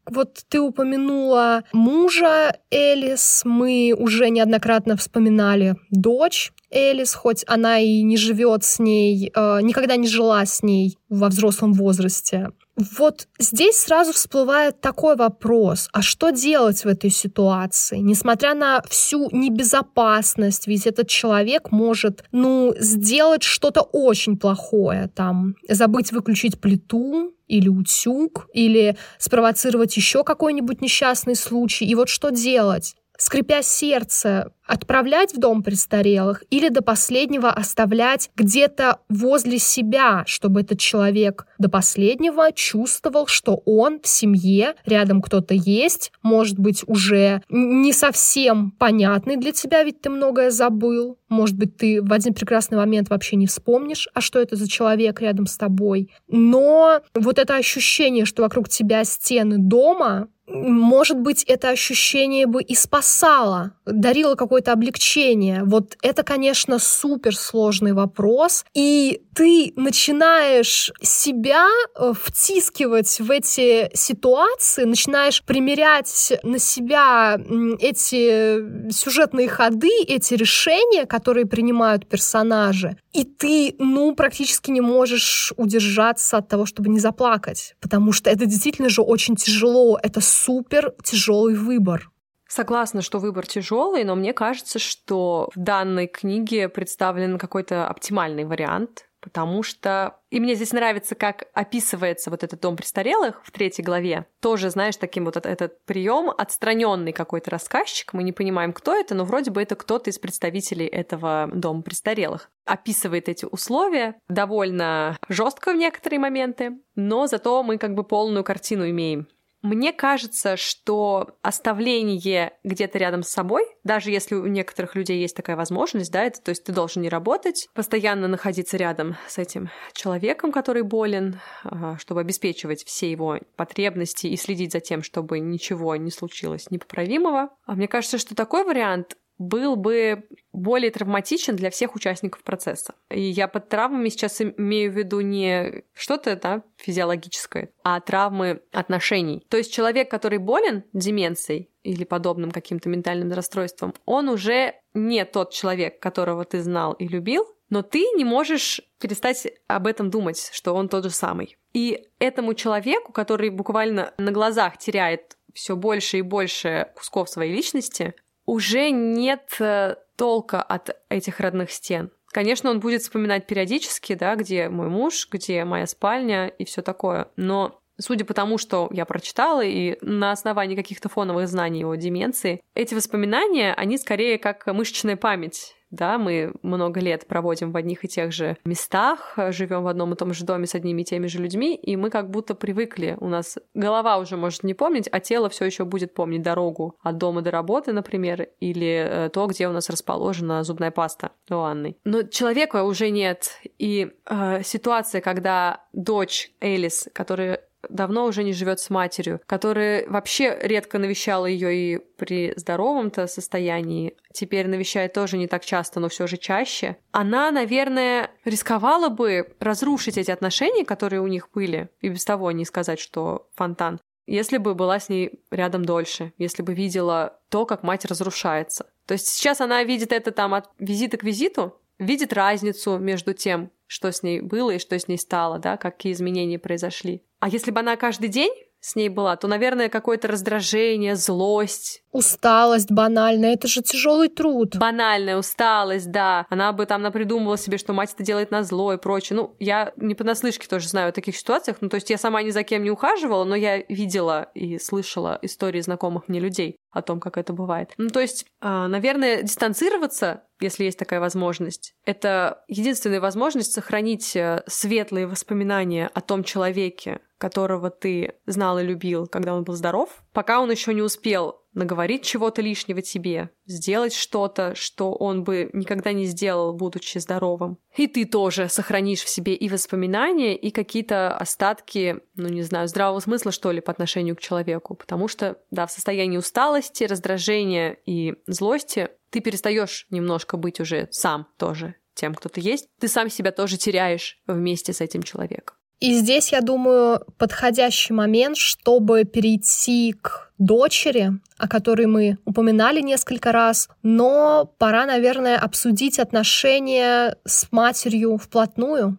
Вот ты упомянула мужа Элис, мы уже неоднократно вспоминали дочь Элис, хоть она и не живет с ней, э, никогда не жила с ней во взрослом возрасте. Вот здесь сразу всплывает такой вопрос, а что делать в этой ситуации? Несмотря на всю небезопасность, ведь этот человек может, ну, сделать что-то очень плохое, там, забыть выключить плиту, или утюг, или спровоцировать еще какой-нибудь несчастный случай. И вот что делать? Скрипя сердце, отправлять в дом престарелых или до последнего оставлять где-то возле себя, чтобы этот человек до последнего чувствовал, что он в семье, рядом кто-то есть, может быть, уже не совсем понятный для тебя, ведь ты многое забыл. Может быть, ты в один прекрасный момент вообще не вспомнишь, а что это за человек рядом с тобой. Но вот это ощущение, что вокруг тебя стены дома, может быть, это ощущение бы и спасало, дарило какое-то облегчение. Вот это, конечно, суперсложный вопрос. И ты начинаешь себя э, втискивать в эти ситуации, начинаешь примерять на себя эти сюжетные ходы, эти решения, которые принимают персонажи. И ты, ну, практически не можешь удержаться от того, чтобы не заплакать. Потому что это действительно же очень тяжело. Это супер тяжелый выбор. Согласна, что выбор тяжелый, но мне кажется, что в данной книге представлен какой-то оптимальный вариант, потому что... И мне здесь нравится, как описывается вот этот дом престарелых в третьей главе. Тоже, знаешь, таким вот этот прием отстраненный какой-то рассказчик. Мы не понимаем, кто это, но вроде бы это кто-то из представителей этого дома престарелых. Описывает эти условия довольно жестко в некоторые моменты, но зато мы как бы полную картину имеем мне кажется, что оставление где-то рядом с собой, даже если у некоторых людей есть такая возможность, да, это, то есть ты должен не работать, постоянно находиться рядом с этим человеком, который болен, а, чтобы обеспечивать все его потребности и следить за тем, чтобы ничего не случилось непоправимого. А мне кажется, что такой вариант был бы более травматичен для всех участников процесса. И я под травмами сейчас имею в виду не что-то да, физиологическое, а травмы отношений. То есть человек, который болен деменцией или подобным каким-то ментальным расстройством, он уже не тот человек, которого ты знал и любил, но ты не можешь перестать об этом думать, что он тот же самый. И этому человеку, который буквально на глазах теряет все больше и больше кусков своей личности, уже нет э, толка от этих родных стен. Конечно, он будет вспоминать периодически, да, где мой муж, где моя спальня и все такое. Но судя по тому, что я прочитала, и на основании каких-то фоновых знаний о деменции, эти воспоминания, они скорее как мышечная память да, мы много лет проводим в одних и тех же местах, живем в одном и том же доме с одними и теми же людьми, и мы как будто привыкли. У нас голова уже может не помнить, а тело все еще будет помнить дорогу от дома до работы, например, или э, то, где у нас расположена зубная паста у Анны. Но человека уже нет. И э, ситуация, когда дочь Элис, которая давно уже не живет с матерью, которая вообще редко навещала ее и при здоровом-то состоянии, теперь навещает тоже не так часто, но все же чаще, она, наверное, рисковала бы разрушить эти отношения, которые у них были, и без того не сказать, что фонтан, если бы была с ней рядом дольше, если бы видела то, как мать разрушается. То есть сейчас она видит это там от визита к визиту, видит разницу между тем, что с ней было и что с ней стало, да, какие изменения произошли. А если бы она каждый день с ней была, то, наверное, какое-то раздражение, злость. Усталость банальная, это же тяжелый труд. Банальная усталость, да. Она бы там напридумывала себе, что мать это делает на зло и прочее. Ну, я не понаслышке тоже знаю о таких ситуациях. Ну, то есть я сама ни за кем не ухаживала, но я видела и слышала истории знакомых мне людей о том, как это бывает. Ну, то есть, а, наверное, дистанцироваться, если есть такая возможность, это единственная возможность сохранить э, светлые воспоминания о том человеке, которого ты знал и любил, когда он был здоров, пока он еще не успел наговорить чего-то лишнего тебе, сделать что-то, что он бы никогда не сделал, будучи здоровым. И ты тоже сохранишь в себе и воспоминания, и какие-то остатки, ну не знаю, здравого смысла, что ли, по отношению к человеку. Потому что, да, в состоянии усталости, раздражения и злости ты перестаешь немножко быть уже сам тоже тем, кто ты есть. Ты сам себя тоже теряешь вместе с этим человеком. И здесь, я думаю, подходящий момент, чтобы перейти к дочери, о которой мы упоминали несколько раз, но пора, наверное, обсудить отношения с матерью вплотную.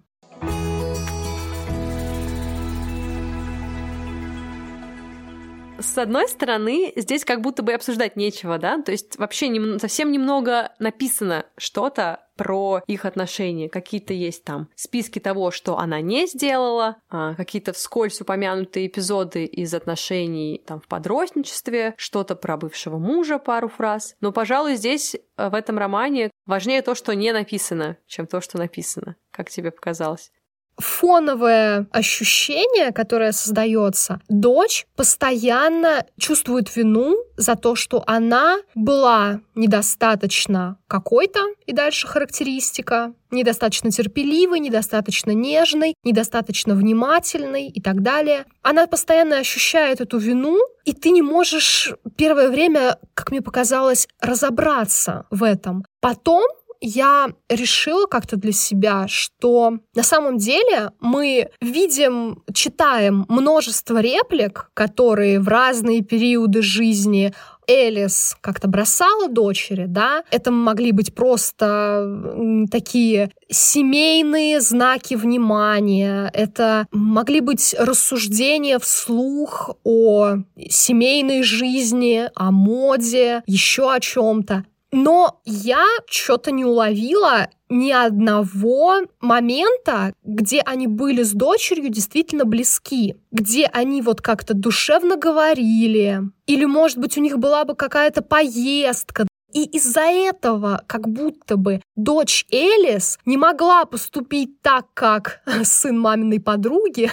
С одной стороны, здесь как будто бы обсуждать нечего, да? То есть вообще нем- совсем немного написано что-то про их отношения. Какие-то есть там списки того, что она не сделала, а, какие-то вскользь упомянутые эпизоды из отношений там в подростничестве, что-то про бывшего мужа, пару фраз. Но, пожалуй, здесь э, в этом романе важнее то, что не написано, чем то, что написано. Как тебе показалось? Фоновое ощущение, которое создается, дочь постоянно чувствует вину за то, что она была недостаточно какой-то, и дальше характеристика, недостаточно терпеливой, недостаточно нежной, недостаточно внимательной и так далее. Она постоянно ощущает эту вину, и ты не можешь первое время, как мне показалось, разобраться в этом. Потом я решила как-то для себя, что на самом деле мы видим, читаем множество реплик, которые в разные периоды жизни Элис как-то бросала дочери, да, это могли быть просто такие семейные знаки внимания, это могли быть рассуждения вслух о семейной жизни, о моде, еще о чем-то. Но я что-то не уловила ни одного момента, где они были с дочерью действительно близки, где они вот как-то душевно говорили, или, может быть, у них была бы какая-то поездка, и из-за этого как будто бы дочь Элис не могла поступить так, как <laughs> сын маминой подруги,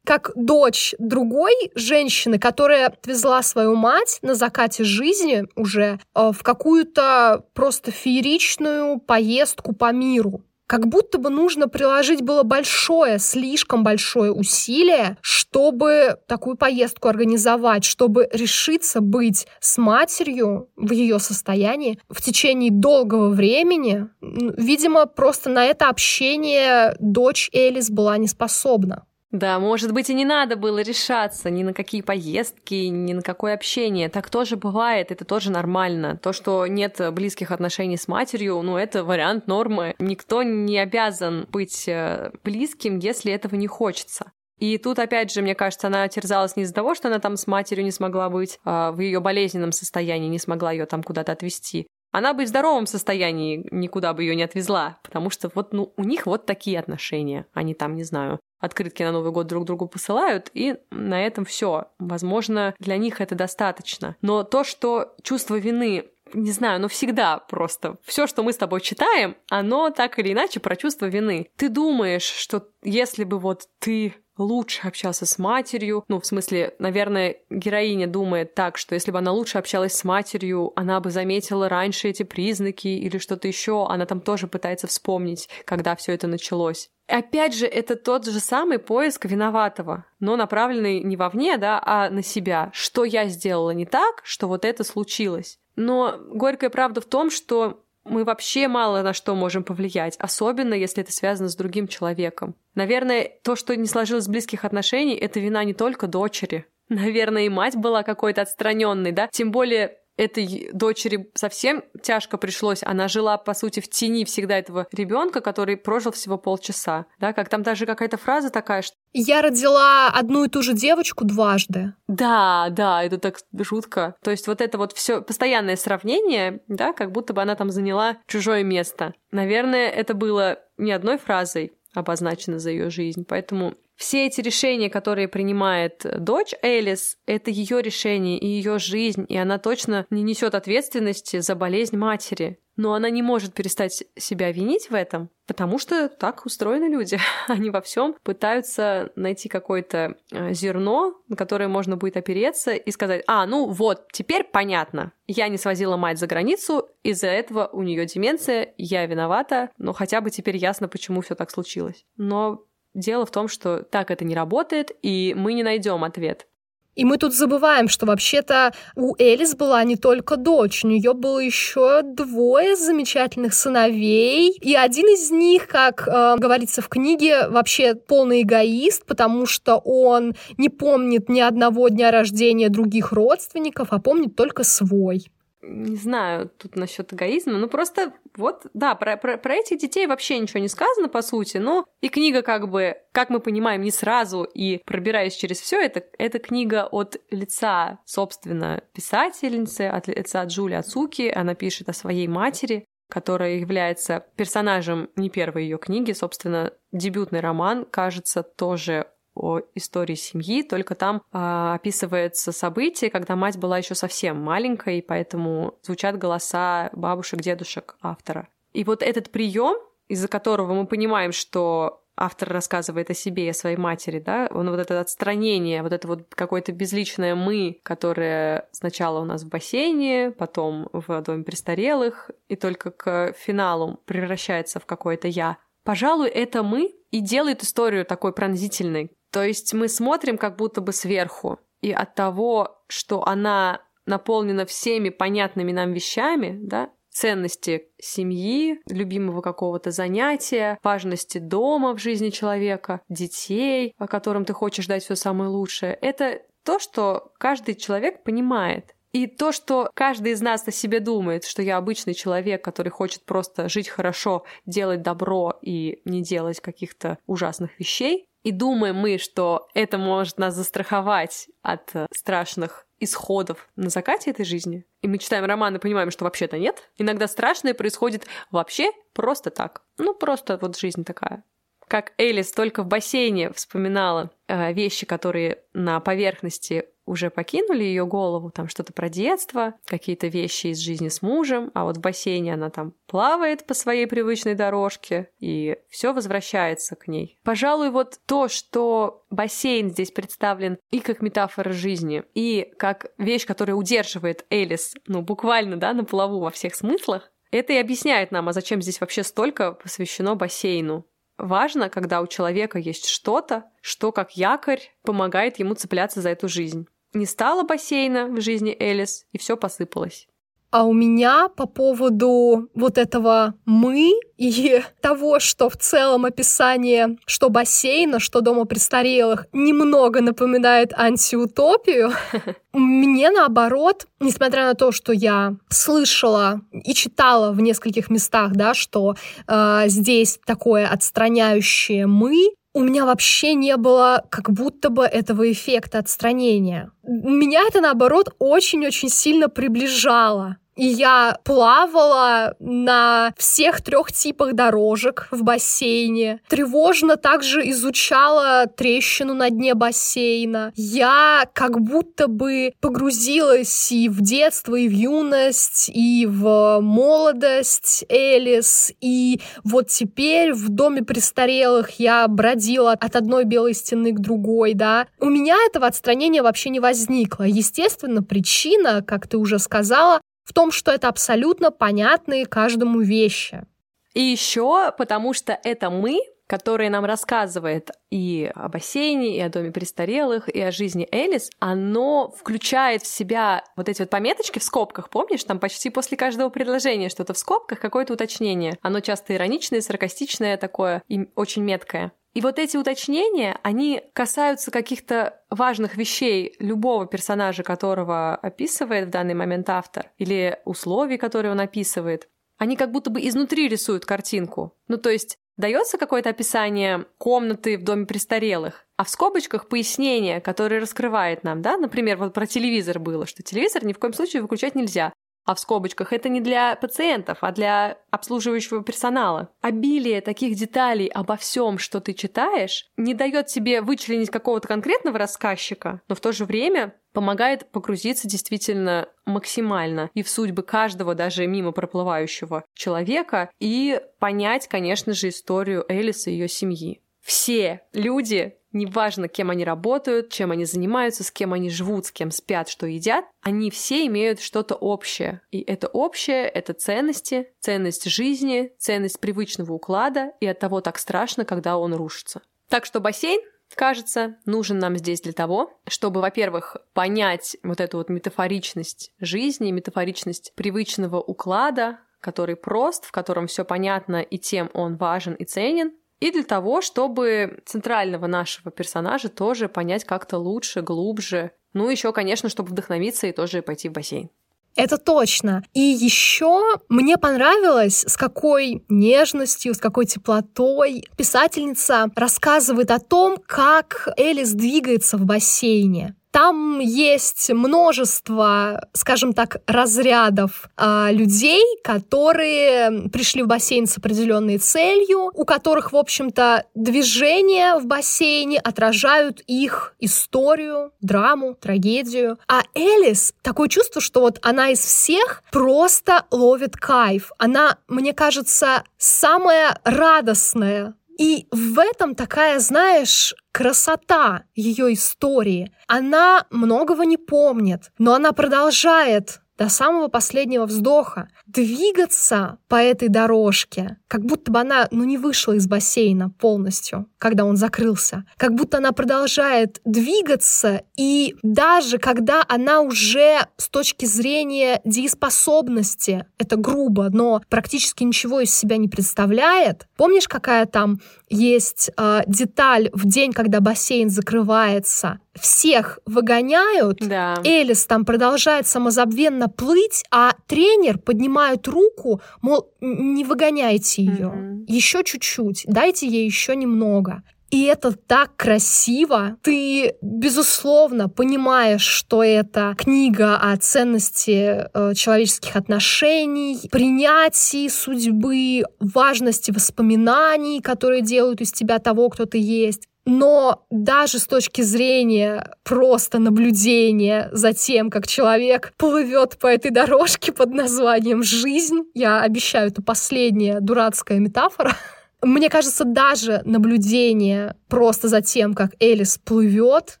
как дочь другой женщины, которая отвезла свою мать на закате жизни уже э, в какую-то просто фееричную поездку по миру. Как будто бы нужно приложить было большое, слишком большое усилие, чтобы такую поездку организовать, чтобы решиться быть с матерью в ее состоянии в течение долгого времени. Видимо, просто на это общение дочь Элис была не способна. Да, может быть, и не надо было решаться ни на какие поездки, ни на какое общение. Так тоже бывает, это тоже нормально. То, что нет близких отношений с матерью, ну, это вариант нормы. Никто не обязан быть э, близким, если этого не хочется. И тут, опять же, мне кажется, она терзалась не из-за того, что она там с матерью не смогла быть а в ее болезненном состоянии, не смогла ее там куда-то отвезти. Она бы в здоровом состоянии никуда бы ее не отвезла, потому что вот ну, у них вот такие отношения. Они там, не знаю, открытки на Новый год друг другу посылают, и на этом все. Возможно, для них это достаточно. Но то, что чувство вины не знаю, но всегда просто все, что мы с тобой читаем, оно так или иначе про чувство вины. Ты думаешь, что если бы вот ты лучше общался с матерью. Ну, в смысле, наверное, героиня думает так, что если бы она лучше общалась с матерью, она бы заметила раньше эти признаки или что-то еще. Она там тоже пытается вспомнить, когда все это началось. Опять же, это тот же самый поиск виноватого, но направленный не вовне, да, а на себя. Что я сделала не так, что вот это случилось. Но горькая правда в том, что мы вообще мало на что можем повлиять, особенно если это связано с другим человеком. Наверное, то, что не сложилось близких отношений, это вина не только дочери. Наверное, и мать была какой-то отстраненной, да? Тем более этой дочери совсем тяжко пришлось. Она жила, по сути, в тени всегда этого ребенка, который прожил всего полчаса. Да, как там даже какая-то фраза такая, что я родила одну и ту же девочку дважды. Да, да, это так жутко. То есть вот это вот все постоянное сравнение, да, как будто бы она там заняла чужое место. Наверное, это было не одной фразой обозначено за ее жизнь, поэтому все эти решения, которые принимает дочь Элис, это ее решение и ее жизнь, и она точно не несет ответственности за болезнь матери. Но она не может перестать себя винить в этом, потому что так устроены люди. <laughs> Они во всем пытаются найти какое-то э, зерно, на которое можно будет опереться и сказать, а, ну вот, теперь понятно. Я не свозила мать за границу, из-за этого у нее деменция, я виновата, но хотя бы теперь ясно, почему все так случилось. Но Дело в том, что так это не работает, и мы не найдем ответ. И мы тут забываем, что вообще-то у Элис была не только дочь, у нее было еще двое замечательных сыновей, и один из них, как э, говорится в книге, вообще полный эгоист, потому что он не помнит ни одного дня рождения других родственников, а помнит только свой не знаю тут насчет эгоизма, ну просто вот, да, про, про, про этих детей вообще ничего не сказано, по сути, но и книга как бы, как мы понимаем, не сразу и пробираясь через все это, это книга от лица, собственно, писательницы, от лица Джули Ацуки, она пишет о своей матери, которая является персонажем не первой ее книги, собственно, дебютный роман, кажется, тоже о истории семьи, только там э, описывается событие, когда мать была еще совсем маленькой, поэтому звучат голоса бабушек, дедушек автора. И вот этот прием, из-за которого мы понимаем, что автор рассказывает о себе и о своей матери, да, он вот это отстранение, вот это вот какое-то безличное «мы», которое сначала у нас в бассейне, потом в Доме престарелых, и только к финалу превращается в какое-то «я». Пожалуй, это «мы» и делает историю такой пронзительной, то есть мы смотрим как будто бы сверху, и от того, что она наполнена всеми понятными нам вещами, да, ценности семьи, любимого какого-то занятия, важности дома в жизни человека, детей, о котором ты хочешь дать все самое лучшее. Это то, что каждый человек понимает. И то, что каждый из нас о себе думает, что я обычный человек, который хочет просто жить хорошо, делать добро и не делать каких-то ужасных вещей, и думаем мы, что это может нас застраховать от э, страшных исходов на закате этой жизни, и мы читаем роман и понимаем, что вообще-то нет, иногда страшное происходит вообще просто так. Ну, просто вот жизнь такая. Как Элис только в бассейне вспоминала э, вещи, которые на поверхности уже покинули ее голову, там что-то про детство, какие-то вещи из жизни с мужем, а вот в бассейне она там плавает по своей привычной дорожке, и все возвращается к ней. Пожалуй, вот то, что бассейн здесь представлен и как метафора жизни, и как вещь, которая удерживает Элис, ну, буквально, да, на плаву во всех смыслах, это и объясняет нам, а зачем здесь вообще столько посвящено бассейну важно, когда у человека есть что-то, что как якорь помогает ему цепляться за эту жизнь. Не стало бассейна в жизни Элис, и все посыпалось. А у меня по поводу вот этого «мы» и <laughs> того, что в целом описание что бассейна, что дома престарелых немного напоминает антиутопию, <laughs> мне наоборот, несмотря на то, что я слышала и читала в нескольких местах, да, что э, здесь такое отстраняющее «мы», у меня вообще не было как будто бы этого эффекта отстранения. Меня это, наоборот, очень-очень сильно приближало. И я плавала на всех трех типах дорожек в бассейне. Тревожно также изучала трещину на дне бассейна. Я как будто бы погрузилась и в детство, и в юность, и в молодость Элис. И вот теперь в доме престарелых я бродила от одной белой стены к другой, да. У меня этого отстранения вообще не возникло. Естественно, причина, как ты уже сказала, том, что это абсолютно понятные каждому вещи. И еще потому что это мы, которое нам рассказывает и о бассейне, и о доме престарелых, и о жизни Элис, оно включает в себя вот эти вот пометочки в скобках, помнишь? Там почти после каждого предложения что-то в скобках, какое-то уточнение. Оно часто ироничное, саркастичное такое и очень меткое. И вот эти уточнения, они касаются каких-то важных вещей любого персонажа, которого описывает в данный момент автор, или условий, которые он описывает. Они как будто бы изнутри рисуют картинку. Ну, то есть дается какое-то описание комнаты в доме престарелых, а в скобочках пояснение, которое раскрывает нам, да, например, вот про телевизор было, что телевизор ни в коем случае выключать нельзя а в скобочках это не для пациентов, а для обслуживающего персонала. Обилие таких деталей обо всем, что ты читаешь, не дает тебе вычленить какого-то конкретного рассказчика, но в то же время помогает погрузиться действительно максимально и в судьбы каждого, даже мимо проплывающего человека, и понять, конечно же, историю Элис и ее семьи. Все люди неважно, кем они работают, чем они занимаются, с кем они живут, с кем спят, что едят, они все имеют что-то общее. И это общее — это ценности, ценность жизни, ценность привычного уклада, и от того так страшно, когда он рушится. Так что бассейн кажется, нужен нам здесь для того, чтобы, во-первых, понять вот эту вот метафоричность жизни, метафоричность привычного уклада, который прост, в котором все понятно и тем он важен и ценен, и для того, чтобы центрального нашего персонажа тоже понять как-то лучше, глубже. Ну, еще, конечно, чтобы вдохновиться и тоже пойти в бассейн. Это точно. И еще мне понравилось, с какой нежностью, с какой теплотой писательница рассказывает о том, как Элис двигается в бассейне. Там есть множество, скажем так, разрядов э, людей, которые пришли в бассейн с определенной целью, у которых, в общем-то, движения в бассейне отражают их историю, драму, трагедию. А Элис, такое чувство, что вот она из всех просто ловит кайф. Она, мне кажется, самая радостная и в этом такая, знаешь, красота ее истории. Она многого не помнит, но она продолжает до самого последнего вздоха двигаться по этой дорожке, как будто бы она ну, не вышла из бассейна полностью, когда он закрылся. Как будто она продолжает двигаться, и даже когда она уже с точки зрения дееспособности, это грубо, но практически ничего из себя не представляет. Помнишь, какая там есть э, деталь в день, когда бассейн закрывается? Всех выгоняют, да. Элис там продолжает самозабвенно плыть, а тренер поднимает руку, мол, не выгоняйте ее, mm-hmm. еще чуть-чуть, дайте ей еще немного. И это так красиво. Ты, безусловно, понимаешь, что это книга о ценности э, человеческих отношений, принятии судьбы, важности воспоминаний, которые делают из тебя того, кто ты есть. Но даже с точки зрения просто наблюдения за тем, как человек плывет по этой дорожке под названием «жизнь», я обещаю, это последняя дурацкая метафора, <laughs> мне кажется, даже наблюдение просто за тем, как Элис плывет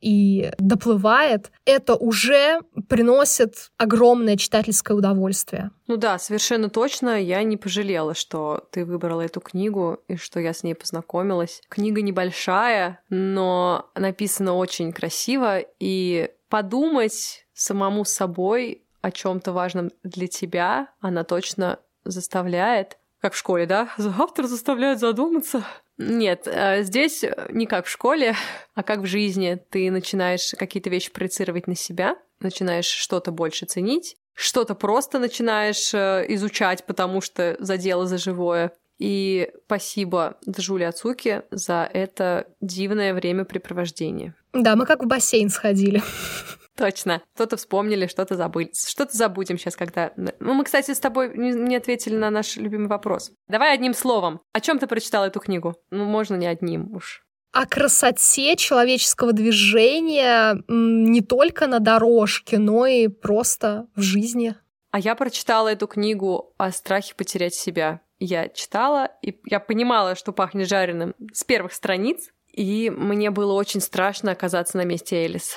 и доплывает, это уже приносит огромное читательское удовольствие. Ну да, совершенно точно. Я не пожалела, что ты выбрала эту книгу и что я с ней познакомилась. Книга небольшая, но написана очень красиво, и подумать самому собой о чем-то важном для тебя, она точно заставляет как в школе, да? <laughs> Автор заставляет задуматься. Нет, э, здесь не как в школе, а как в жизни. Ты начинаешь какие-то вещи проецировать на себя, начинаешь что-то больше ценить, что-то просто начинаешь э, изучать, потому что задело за живое. И спасибо Джули Ацуки за это дивное времяпрепровождение. Да, мы как в бассейн сходили. Точно. Что-то вспомнили, что-то забыли. Что-то забудем сейчас, когда... Ну, мы, кстати, с тобой не ответили на наш любимый вопрос. Давай одним словом. О чем ты прочитал эту книгу? Ну, можно не одним уж. О красоте человеческого движения не только на дорожке, но и просто в жизни. А я прочитала эту книгу о страхе потерять себя. Я читала, и я понимала, что пахнет жареным с первых страниц, и мне было очень страшно оказаться на месте Элис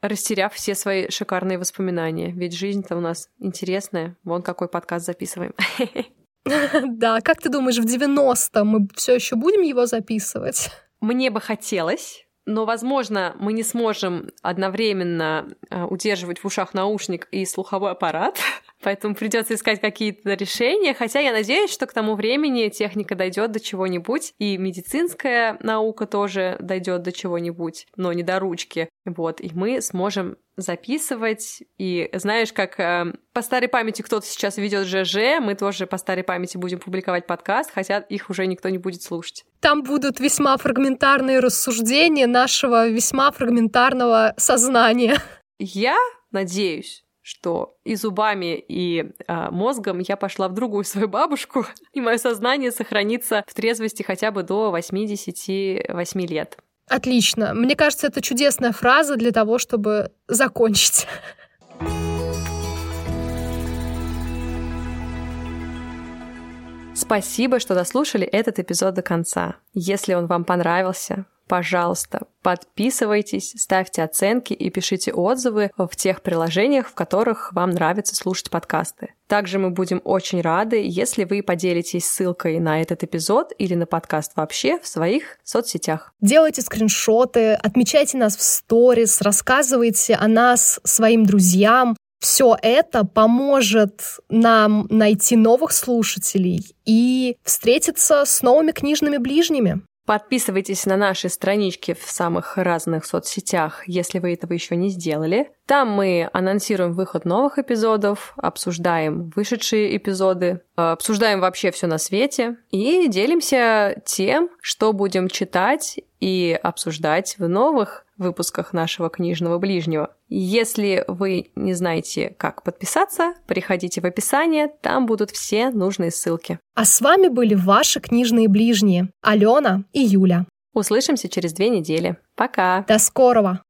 растеряв все свои шикарные воспоминания. Ведь жизнь-то у нас интересная. Вон какой подкаст записываем. <laughs> Да, как ты думаешь, в 90-м мы все еще будем его записывать? Мне бы хотелось, но, возможно, мы не сможем одновременно а, удерживать в ушах наушник и слуховой аппарат, <laughs> поэтому придется искать какие-то решения. Хотя я надеюсь, что к тому времени техника дойдет до чего-нибудь, и медицинская наука тоже дойдет до чего-нибудь, но не до ручки. Вот, и мы сможем записывать. И знаешь, как э, по старой памяти кто-то сейчас ведет ЖЖ, мы тоже по старой памяти будем публиковать подкаст, хотя их уже никто не будет слушать. Там будут весьма фрагментарные рассуждения нашего весьма фрагментарного сознания. Я надеюсь, что и зубами, и э, мозгом я пошла в другую свою бабушку, <laughs> и мое сознание сохранится в трезвости хотя бы до 88 лет. Отлично. Мне кажется, это чудесная фраза для того, чтобы закончить. <laughs> Спасибо, что дослушали этот эпизод до конца. Если он вам понравился, пожалуйста, подписывайтесь, ставьте оценки и пишите отзывы в тех приложениях, в которых вам нравится слушать подкасты. Также мы будем очень рады, если вы поделитесь ссылкой на этот эпизод или на подкаст вообще в своих соцсетях. Делайте скриншоты, отмечайте нас в сторис, рассказывайте о нас своим друзьям. Все это поможет нам найти новых слушателей и встретиться с новыми книжными ближними. Подписывайтесь на наши странички в самых разных соцсетях, если вы этого еще не сделали. Там мы анонсируем выход новых эпизодов, обсуждаем вышедшие эпизоды, э, обсуждаем вообще все на свете и делимся тем, что будем читать и обсуждать в новых выпусках нашего книжного ближнего. Если вы не знаете, как подписаться, приходите в описание, там будут все нужные ссылки. А с вами были ваши книжные ближние Алена и Юля. Услышимся через две недели. Пока. До скорого.